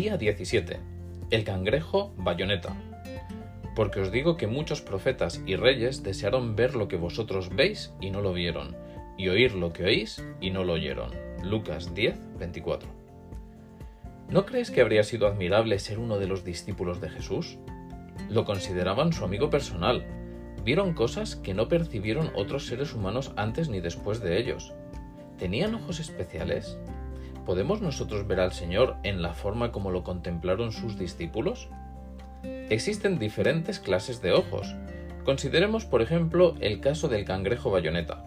Día 17. El cangrejo bayoneta. Porque os digo que muchos profetas y reyes desearon ver lo que vosotros veis y no lo vieron, y oír lo que oís y no lo oyeron. Lucas 10, 24. ¿No crees que habría sido admirable ser uno de los discípulos de Jesús? Lo consideraban su amigo personal. Vieron cosas que no percibieron otros seres humanos antes ni después de ellos. ¿Tenían ojos especiales? ¿Podemos nosotros ver al Señor en la forma como lo contemplaron sus discípulos? Existen diferentes clases de ojos. Consideremos, por ejemplo, el caso del cangrejo bayoneta.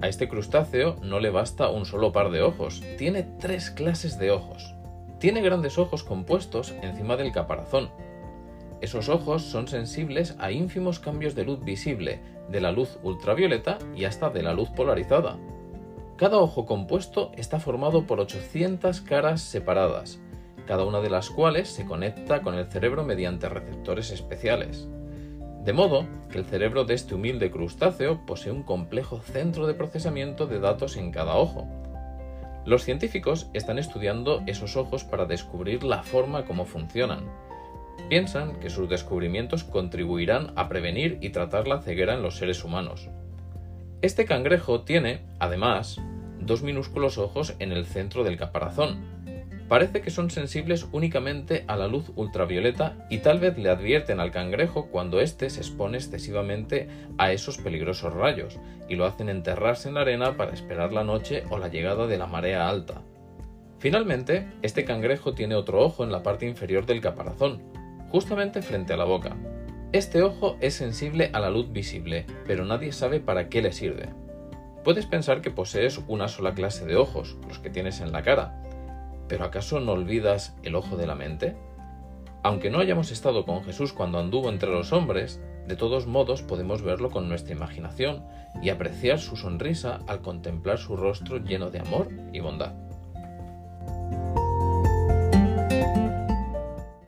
A este crustáceo no le basta un solo par de ojos, tiene tres clases de ojos. Tiene grandes ojos compuestos encima del caparazón. Esos ojos son sensibles a ínfimos cambios de luz visible, de la luz ultravioleta y hasta de la luz polarizada. Cada ojo compuesto está formado por 800 caras separadas, cada una de las cuales se conecta con el cerebro mediante receptores especiales. De modo que el cerebro de este humilde crustáceo posee un complejo centro de procesamiento de datos en cada ojo. Los científicos están estudiando esos ojos para descubrir la forma como funcionan. Piensan que sus descubrimientos contribuirán a prevenir y tratar la ceguera en los seres humanos. Este cangrejo tiene, además, dos minúsculos ojos en el centro del caparazón. Parece que son sensibles únicamente a la luz ultravioleta y tal vez le advierten al cangrejo cuando éste se expone excesivamente a esos peligrosos rayos y lo hacen enterrarse en la arena para esperar la noche o la llegada de la marea alta. Finalmente, este cangrejo tiene otro ojo en la parte inferior del caparazón, justamente frente a la boca. Este ojo es sensible a la luz visible, pero nadie sabe para qué le sirve. Puedes pensar que posees una sola clase de ojos, los que tienes en la cara, pero ¿acaso no olvidas el ojo de la mente? Aunque no hayamos estado con Jesús cuando anduvo entre los hombres, de todos modos podemos verlo con nuestra imaginación y apreciar su sonrisa al contemplar su rostro lleno de amor y bondad.